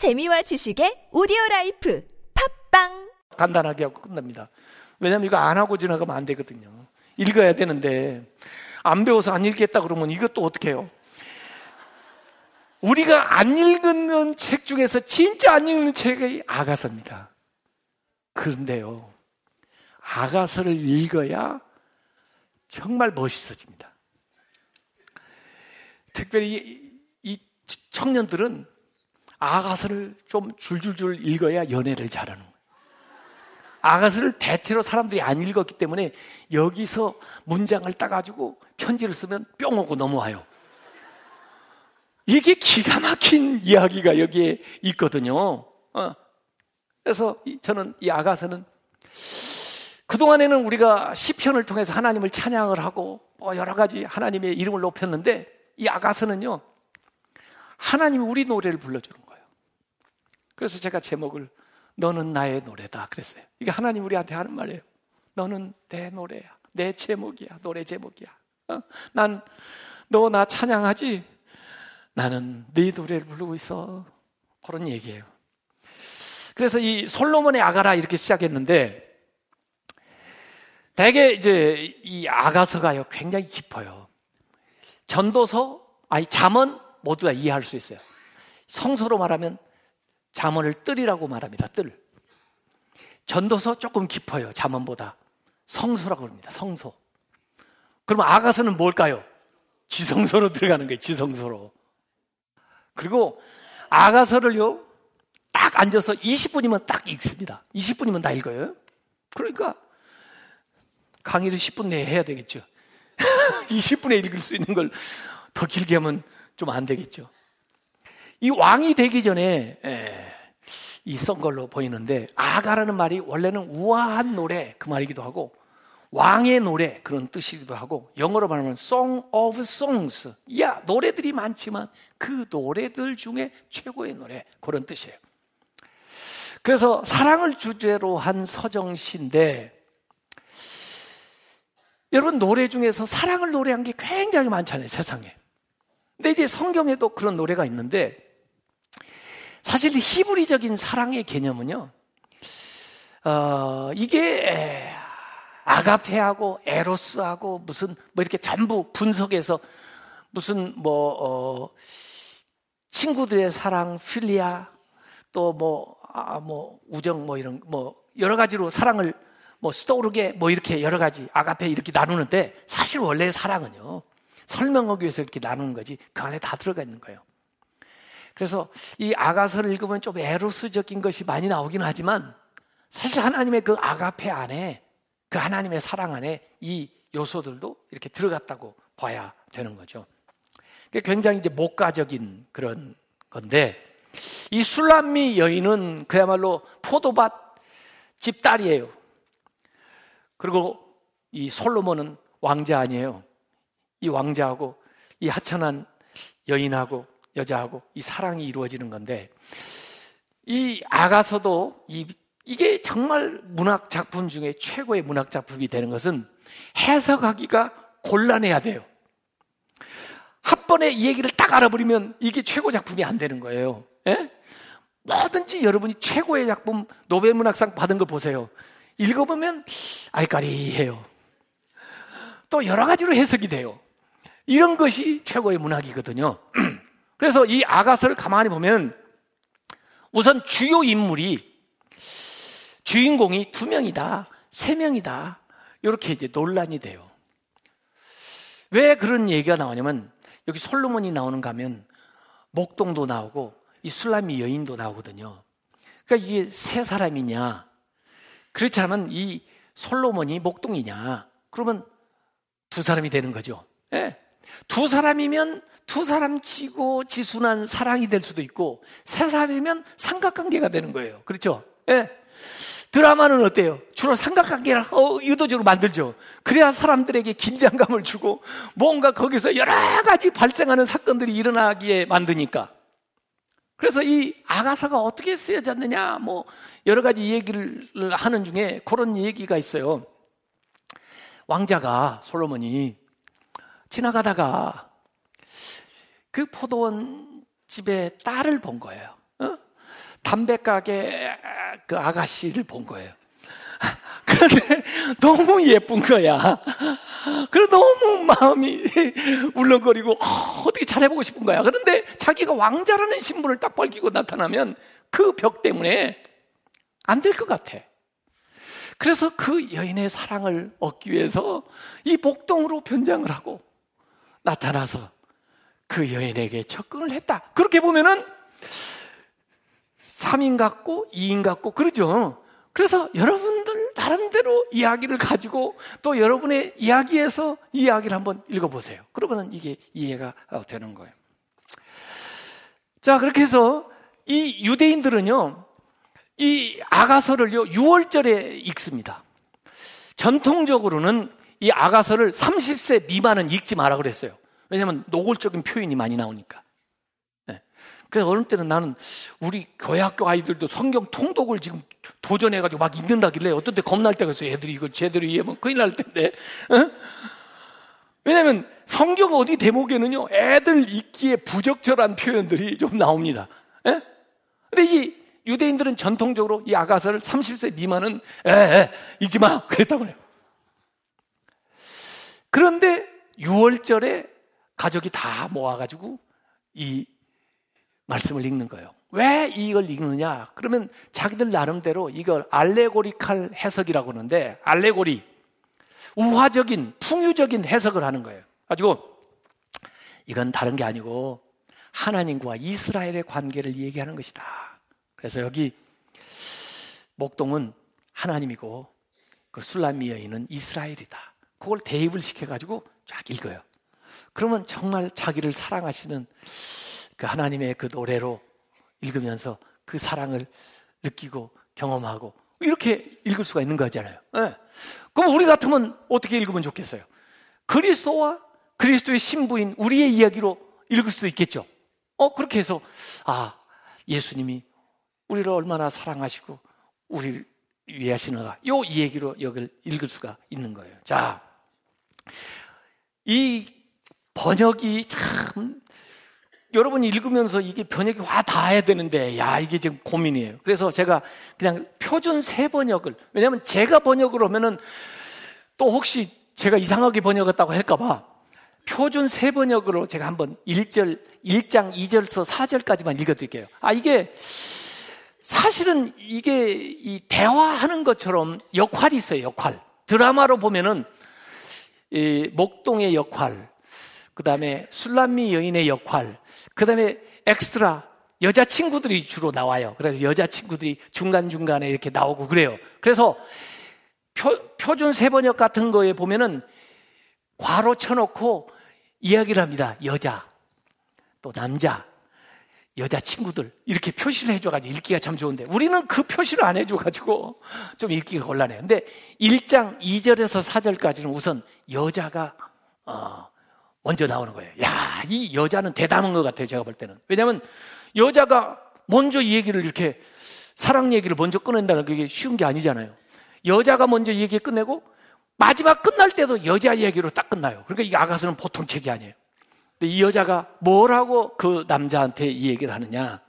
재미와 지식의 오디오 라이프 팟빵 간단하게 하고 끝납니다. 왜냐면 이거 안 하고 지나가면 안 되거든요. 읽어야 되는데 안 배워서 안 읽겠다 그러면 이것도 어떻게 해요? 우리가 안 읽는 책 중에서 진짜 안 읽는 책이 아가서입니다. 그런데요. 아가서를 읽어야 정말 멋있어집니다. 특별히 이, 이 청년들은 아가서를 좀 줄줄줄 읽어야 연애를 잘하는 거예요. 아가서를 대체로 사람들이 안 읽었기 때문에 여기서 문장을 따가지고 편지를 쓰면 뿅 오고 넘어와요. 이게 기가 막힌 이야기가 여기에 있거든요. 어. 그래서 저는 이 아가서는 그동안에는 우리가 시편을 통해서 하나님을 찬양을 하고 뭐 여러 가지 하나님의 이름을 높였는데 이 아가서는요. 하나님이 우리 노래를 불러주는 거예요. 그래서 제가 제목을 너는 나의 노래다 그랬어요. 이게 하나님 우리한테 하는 말이에요. 너는 내 노래야. 내 제목이야. 노래 제목이야. 어? 난너 나 찬양하지? 나는 네 노래를 부르고 있어. 그런 얘기예요. 그래서 이 솔로몬의 아가라 이렇게 시작했는데 대개 이제 이 아가서가요 굉장히 깊어요. 전도서, 아니 잠언 모두 다 이해할 수 있어요. 성서로 말하면 잠언을 뜰이라고 말합니다. 뜰. 전도서 조금 깊어요. 잠언보다. 성소라고 합니다. 성소. 그럼 아가서는 뭘까요? 지성소로 들어가는 거예요. 지성소로. 그리고 아가서를요. 딱 앉아서 20분이면 딱 읽습니다. 20분이면 다 읽어요. 그러니까 강의를 10분 내에 해야 되겠죠. 20분에 읽을 수 있는 걸 더 길게 하면 좀 안 되겠죠. 이 왕이 되기 전에 예, 있었던 걸로 보이는데 아가라는 말이 원래는 우아한 노래 그 말이기도 하고 왕의 노래 그런 뜻이기도 하고 영어로 말하면 Song of Songs 야 노래들이 많지만 그 노래들 중에 최고의 노래 그런 뜻이에요. 그래서 사랑을 주제로 한 서정시인데 여러분 노래 중에서 사랑을 노래한 게 굉장히 많잖아요 세상에. 근데 이제 성경에도 그런 노래가 있는데 사실 히브리적인 사랑의 개념은요. 어, 이게 아가페하고 에로스하고 무슨 뭐 이렇게 전부 분석해서 무슨 뭐 어, 친구들의 사랑 필리아 또 뭐 아, 뭐 우정 뭐 이런 뭐 여러 가지로 사랑을 뭐 스토르게 뭐 이렇게 여러 가지 아가페 이렇게 나누는데 사실 원래 사랑은요 설명하기 위해서 이렇게 나누는 거지 그 안에 다 들어가 있는 거예요. 그래서 이 아가서를 읽으면 좀 에로스적인 것이 많이 나오긴 하지만 사실 하나님의 그 아가페 안에 그 하나님의 사랑 안에 이 요소들도 이렇게 들어갔다고 봐야 되는 거죠. 굉장히 이제 목가적인 그런 건데 이 술람미 여인은 그야말로 포도밭 집 딸이에요. 그리고 이 솔로몬은 왕자 아니에요. 이 왕자하고 이 하천한 여인하고 여자하고 이 사랑이 이루어지는 건데 이 아가서도 이, 이게 정말 문학 작품 중에 최고의 문학 작품이 되는 것은 해석하기가 곤란해야 돼요. 한 번에 이 얘기를 딱 알아버리면 이게 최고 작품이 안 되는 거예요. 예? 뭐든지 여러분이 최고의 작품 노벨 문학상 받은 거 보세요. 읽어보면 알까리해요. 또 여러 가지로 해석이 돼요. 이런 것이 최고의 문학이거든요. 그래서 이 아가서를 가만히 보면 우선 주요 인물이 주인공이 두 명이다, 세 명이다. 이렇게 이제 논란이 돼요. 왜 그런 얘기가 나오냐면 여기 솔로몬이 나오는가 하면 목동도 나오고 이 술람이 여인도 나오거든요. 그러니까 이게 세 사람이냐? 그렇지 않으면 이 솔로몬이 목동이냐? 그러면 두 사람이 되는 거죠. 예. 두 사람이면 두 사람 치고 지순한 사랑이 될 수도 있고 세 사람이면 삼각관계가 되는 거예요. 그렇죠? 예. 드라마는 어때요? 주로 삼각관계를 어, 의도적으로 만들죠. 그래야 사람들에게 긴장감을 주고 뭔가 거기서 여러 가지 발생하는 사건들이 일어나기에 만드니까. 그래서 이 아가사가 어떻게 쓰여졌느냐, 뭐, 여러 가지 얘기를 하는 중에 그런 얘기가 있어요. 왕자가, 솔로몬이 지나가다가 그 포도원 집에 딸을 본 거예요. 어? 담배 가게 그 아가씨를 본 거예요. 그런데 너무 예쁜 거야. 그래 너무 마음이 울렁거리고 어, 떻게 잘해보고 싶은 거야. 그런데 자기가 왕자라는 신분을 딱 밝히고 나타나면 그 벽 때문에 안 될 것 같아. 그래서 그 여인의 사랑을 얻기 위해서 이 복동으로 변장을 하고 나타나서 그 여인에게 접근을 했다. 그렇게 보면은 3인 같고 2인 같고 그러죠. 그래서 여러분들 나름대로 이야기를 가지고 또 여러분의 이야기에서 이야기를 한번 읽어보세요. 그러면 이게 이해가 되는 거예요. 자, 그렇게 해서 이 유대인들은요, 이 아가서를요, 6월절에 읽습니다. 전통적으로는 이 아가서를 30세 미만은 읽지 마라 그랬어요. 왜냐하면 노골적인 표현이 많이 나오니까. 네. 그래서 어느 때는 나는 우리 교회 학교 아이들도 성경 통독을 지금 도전해가지고 막 읽는다길래 어떤 때 겁날 때가 있어요. 애들이 이걸 제대로 이해하면 큰일 날 텐데. 어? 왜냐하면 성경 어디 대목에는요, 애들 읽기에 부적절한 표현들이 좀 나옵니다. 예? 근데 이 유대인들은 전통적으로 이 아가서를 30세 미만은 에, 에 읽지 마 그랬다고 해요. 그런데 6월절에 가족이 다 모아가지고 이 말씀을 읽는 거예요. 왜 이걸 읽느냐? 그러면 자기들 나름대로 이걸 알레고리칼 해석이라고 하는데 알레고리 우화적인 풍유적인 해석을 하는 거예요. 가지고 이건 다른 게 아니고 하나님과 이스라엘의 관계를 얘기하는 것이다. 그래서 여기 목동은 하나님이고 그 술람미 여인은 이스라엘이다. 그걸 대입을 시켜가지고 쫙 읽어요. 그러면 정말 자기를 사랑하시는 그 하나님의 그 노래로 읽으면서 그 사랑을 느끼고 경험하고 이렇게 읽을 수가 있는 거잖아요. 네. 그럼 우리 같으면 어떻게 읽으면 좋겠어요? 그리스도와 그리스도의 신부인 우리의 이야기로 읽을 수도 있겠죠. 어, 그렇게 해서, 아, 예수님이 우리를 얼마나 사랑하시고, 우리를 위해 하시는가. 요 얘기로 여기를 읽을 수가 있는 거예요. 자, 이 번역이 참 여러분이 읽으면서 이게 번역이 와 닿아야 되는데 야 이게 지금 고민이에요. 그래서 제가 그냥 표준 세 번역을 왜냐하면 제가 번역을 하면은 또 혹시 제가 이상하게 번역했다고 할까봐 표준 세 번역으로 제가 한번 1절 1장 2절서 4절까지만 읽어드릴게요. 아 이게 사실은 이게 이 대화하는 것처럼 역할이 있어요. 역할 드라마로 보면은 이 목동의 역할, 그 다음에 술람미 여인의 역할, 그 다음에 엑스트라 여자친구들이 주로 나와요. 그래서 여자친구들이 중간중간에 이렇게 나오고 그래요. 그래서 표, 표준 세번역 같은 거에 보면은 괄호 쳐놓고 이야기를 합니다. 여자, 또 남자, 여자친구들 이렇게 표시를 해줘가지고 읽기가 참 좋은데 우리는 그 표시를 안 해줘가지고 좀 읽기가 곤란해요. 근데 1장 2절에서 4절까지는 우선 여자가 어, 먼저 나오는 거예요. 야, 이 여자는 대단한 것 같아요. 제가 볼 때는. 왜냐하면 여자가 먼저 이 얘기를 이렇게 사랑 얘기를 먼저 꺼낸다는 게 쉬운 게 아니잖아요. 여자가 먼저 얘기 끝내고 마지막 끝날 때도 여자 얘기로 딱 끝나요. 그러니까 이 아가서는 보통 책이 아니에요. 근데 이 여자가 뭐라고 그 남자한테 이 얘기를 하느냐?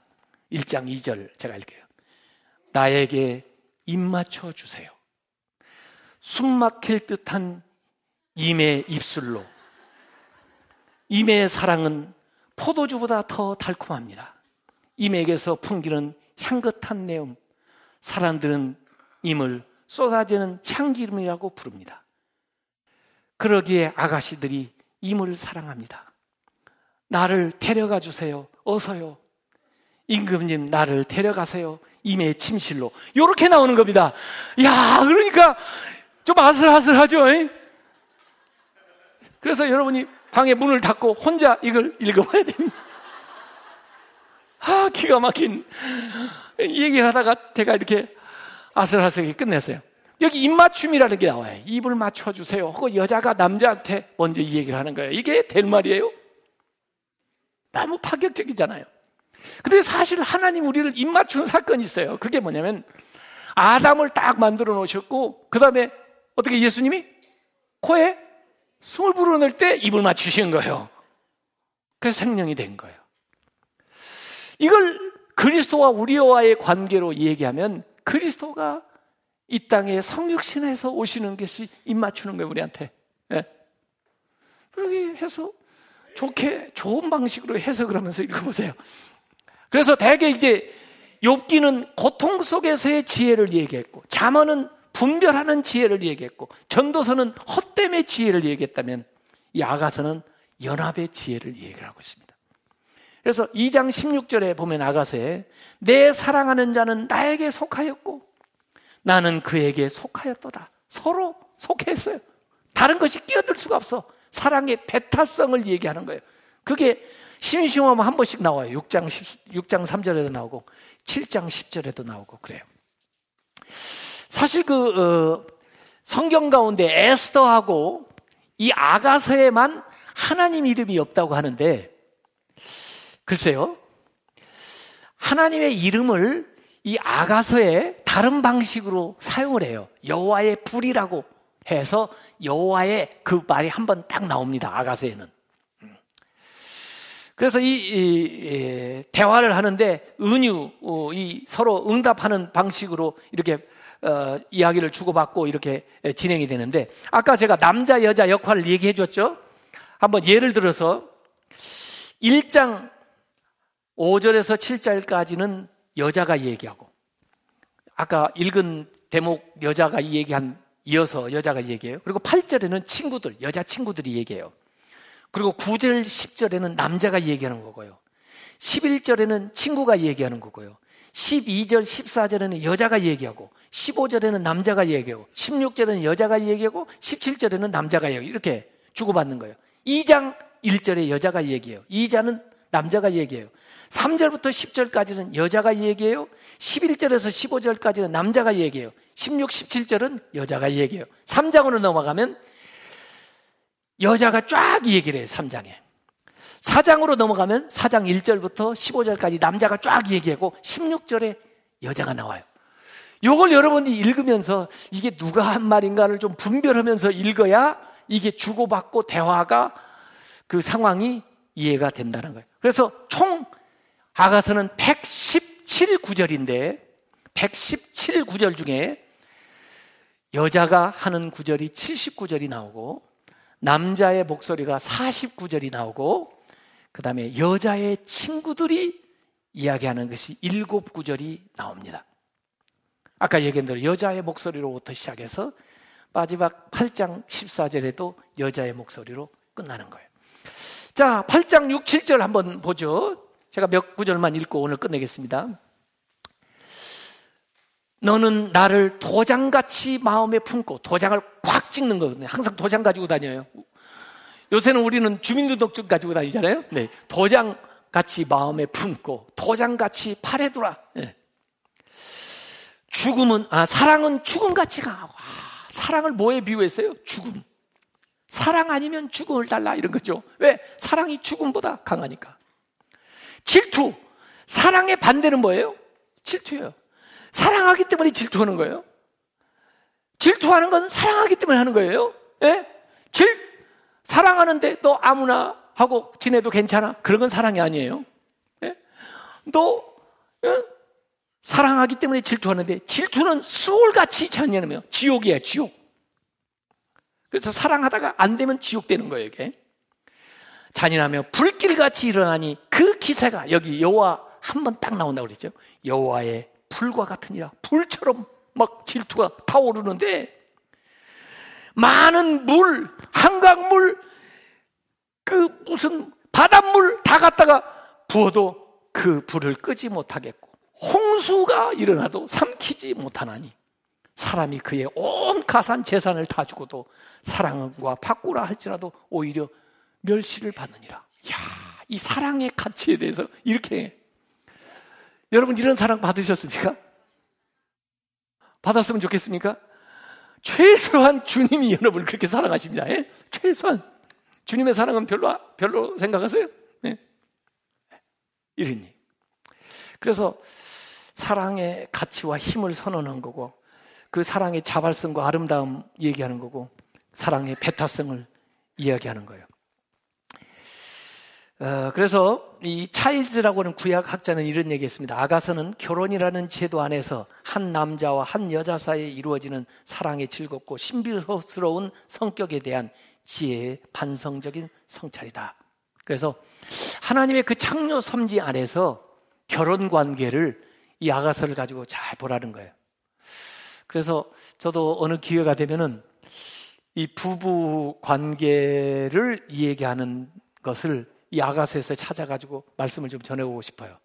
1장 2절 제가 읽게요. 나에게 입 맞춰 주세요. 숨 막힐 듯한 임의 입술로 임의 사랑은 포도주보다 더 달콤합니다. 임에게서 풍기는 향긋한 내음, 사람들은 임을 쏟아지는 향기름이라고 부릅니다. 그러기에 아가씨들이 임을 사랑합니다. 나를 데려가 주세요. 어서요. 임금님 나를 데려가세요. 임의 침실로. 이렇게 나오는 겁니다. 야, 그러니까 좀 아슬아슬하죠. 그래서 여러분이 방에 문을 닫고 혼자 이걸 읽어봐야 됩니다. 아, 기가 막힌 얘기를 하다가 제가 이렇게 아슬아슬하게 끝냈어요. 여기 입맞춤이라는 게 나와요. 입을 맞춰주세요. 그 여자가 남자한테 먼저 이 얘기를 하는 거예요. 이게 될 말이에요? 너무 파격적이잖아요. 근데 사실 하나님 우리를 입맞춘 사건이 있어요. 그게 뭐냐면 아담을 딱 만들어 놓으셨고 그 다음에 어떻게 예수님이 코에 숨을 불어넣을 때 입을 맞추신 거예요. 그래서 생명이 된 거예요. 이걸 그리스도와 우리와의 관계로 얘기하면 그리스도가 이 땅에 성육신해서 오시는 것이 입 맞추는 거예요, 우리한테. 예. 그렇게 해서 좋게, 좋은 방식으로 해석을 하면서 읽어보세요. 그래서 대개 이제 욥기는 고통 속에서의 지혜를 얘기했고, 자언은 분별하는 지혜를 얘기했고, 전도서는 헛됨의 지혜를 얘기했다면, 이 아가서는 연합의 지혜를 얘기하고 있습니다. 그래서 2장 16절에 보면 아가서에 내 사랑하는 자는 나에게 속하였고 나는 그에게 속하였도다. 서로 속했어요. 다른 것이 끼어들 수가 없어. 사랑의 배타성을 얘기하는 거예요. 그게 심심하면 한 번씩 나와요. 6장 10, 6장 3절에도 나오고 7장 10절에도 나오고 그래요. 사실 그 어, 성경 가운데 에스더하고 이 아가서에만 하나님 이름이 없다고 하는데 글쎄요. 하나님의 이름을 이 아가서에 다른 방식으로 사용을 해요. 여호와의 불이라고 해서 여호와의 그 말이 한 번 딱 나옵니다. 아가서에는. 그래서 이, 이, 이 대화를 하는데 은유, 어, 이 서로 응답하는 방식으로 이렇게 어, 이야기를 주고받고 이렇게 진행이 되는데 아까 제가 남자 여자 역할을 얘기해 줬죠. 한번 예를 들어서 1장 5절에서 7절까지는 여자가 얘기하고 아까 읽은 대목 여자가 얘기한 이어서 여자가 얘기해요. 그리고 8절에는 친구들, 여자 친구들이 얘기해요. 그리고 9절, 10절에는 남자가 얘기하는 거고요. 11절에는 친구가 얘기하는 거고요. 12절, 14절에는 여자가 얘기하고 15절에는 남자가 얘기하고 16절에는 여자가 얘기하고 17절에는 남자가 얘기하고 이렇게 주고받는 거예요. 2장 1절에 여자가 얘기해요. 2장은 남자가 얘기해요. 3절부터 10절까지는 여자가 얘기해요. 11절에서 15절까지는 남자가 얘기해요. 16, 17절은 여자가 얘기해요. 3장으로 넘어가면 여자가 쫙 얘기를 해요. 3장에. 4장으로 넘어가면 4장 1절부터 15절까지 남자가 쫙 얘기하고 16절에 여자가 나와요. 요걸 여러분이 읽으면서 이게 누가 한 말인가를 좀 분별하면서 읽어야 이게 주고받고 대화가 그 상황이 이해가 된다는 거예요. 그래서 총 아가서는 117구절인데 117구절 중에 여자가 하는 구절이 79절이 나오고 남자의 목소리가 49절이 나오고 그 다음에 여자의 친구들이 이야기하는 것이 7구절이 나옵니다. 아까 얘기한 대로 여자의 목소리로부터 시작해서 마지막 8장 14절에도 여자의 목소리로 끝나는 거예요. 자, 8장 6, 7절 한번 보죠. 제가 몇 구절만 읽고 오늘 끝내겠습니다. 너는 나를 도장같이 마음에 품고 도장을 꽉 찍는 거거든요. 항상 도장 가지고 다녀요. 요새는 우리는 주민등록증 가지고 다니잖아요. 네. 도장같이 마음에 품고 도장같이 팔에 두라. 네. 죽음은 아 사랑은 죽음같이 강하고 아, 사랑을 뭐에 비유했어요? 죽음. 사랑 아니면 죽음을 달라 이런 거죠. 왜? 사랑이 죽음보다 강하니까. 질투. 사랑의 반대는 뭐예요? 질투예요. 사랑하기 때문에 질투하는 거예요. 질투하는 건 사랑하기 때문에 하는 거예요. 예? 질, 사랑하는데 너 아무나 하고 지내도 괜찮아? 그런 건 사랑이 아니에요. 예? 너, 예? 사랑하기 때문에 질투하는데 질투는 수월같이 잔인하며 지옥이에요, 지옥. 그래서 사랑하다가 안 되면 지옥 되는 거예요, 이게. 잔인하며 불길같이 일어나니 그 기세가 여기 여호와 한 번 딱 나온다고 그랬죠. 여호와의 불과 같으니라. 불처럼 막 질투가 타오르는데 많은 물, 한강물, 그 무슨 바닷물 다 갖다가 부어도 그 불을 끄지 못하겠고 홍수가 일어나도 삼키지 못하나니 사람이 그의 온 가산 재산을 다 주고도 사랑과 바꾸라 할지라도 오히려 멸시를 받느니라. 야, 이 사랑의 가치에 대해서 이렇게 여러분 이런 사랑 받으셨습니까? 받았으면 좋겠습니까? 최소한 주님이 여러분을 그렇게 사랑하십니다. 예? 최소한 주님의 사랑은 별로 별로 생각하세요? 네. 이러니 그래서 사랑의 가치와 힘을 선언한 거고 그 사랑의 자발성과 아름다움 얘기하는 거고 사랑의 배타성을 이야기하는 거예요. 어, 그래서 이 차일즈라고 하는 구약 학자는 이런 얘기했습니다. 아가서는 결혼이라는 제도 안에서 한 남자와 한 여자 사이에 이루어지는 사랑의 즐겁고 신비스러운 성격에 대한 지혜의 반성적인 성찰이다. 그래서 하나님의 그 창조 섬지 안에서 결혼 관계를 이 아가서를 가지고 잘 보라는 거예요. 그래서 저도 어느 기회가 되면은 이 부부 관계를 얘기하는 것을 이 아가서에서 찾아가지고 말씀을 좀 전해오고 싶어요.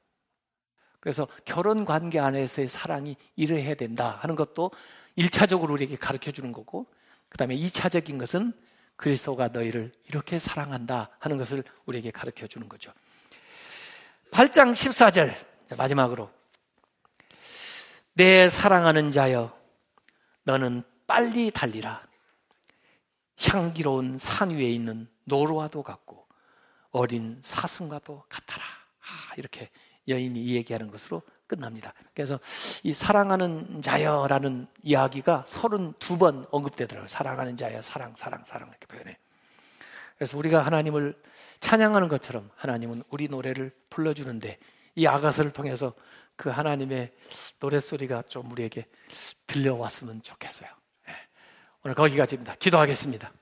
그래서 결혼 관계 안에서의 사랑이 이래야 된다 하는 것도 1차적으로 우리에게 가르쳐 주는 거고, 그 다음에 2차적인 것은 그리스도가 너희를 이렇게 사랑한다 하는 것을 우리에게 가르쳐 주는 거죠. 8장 14절, 마지막으로. 내 사랑하는 자여, 너는 빨리 달리라. 향기로운 산 위에 있는 노루와도 같고 어린 사슴과도 같아라. 아, 이렇게 여인이 이 얘기하는 것으로 끝납니다. 그래서 이 사랑하는 자여라는 이야기가 32번 언급되더라고요. 사랑하는 자여, 사랑, 사랑, 사랑 이렇게 표현해. 그래서 우리가 하나님을 찬양하는 것처럼 하나님은 우리 노래를 불러주는데 이 아가서를 통해서 그 하나님의 노랫소리가 좀 우리에게 들려왔으면 좋겠어요. 예. 오늘 거기까지입니다. 기도하겠습니다.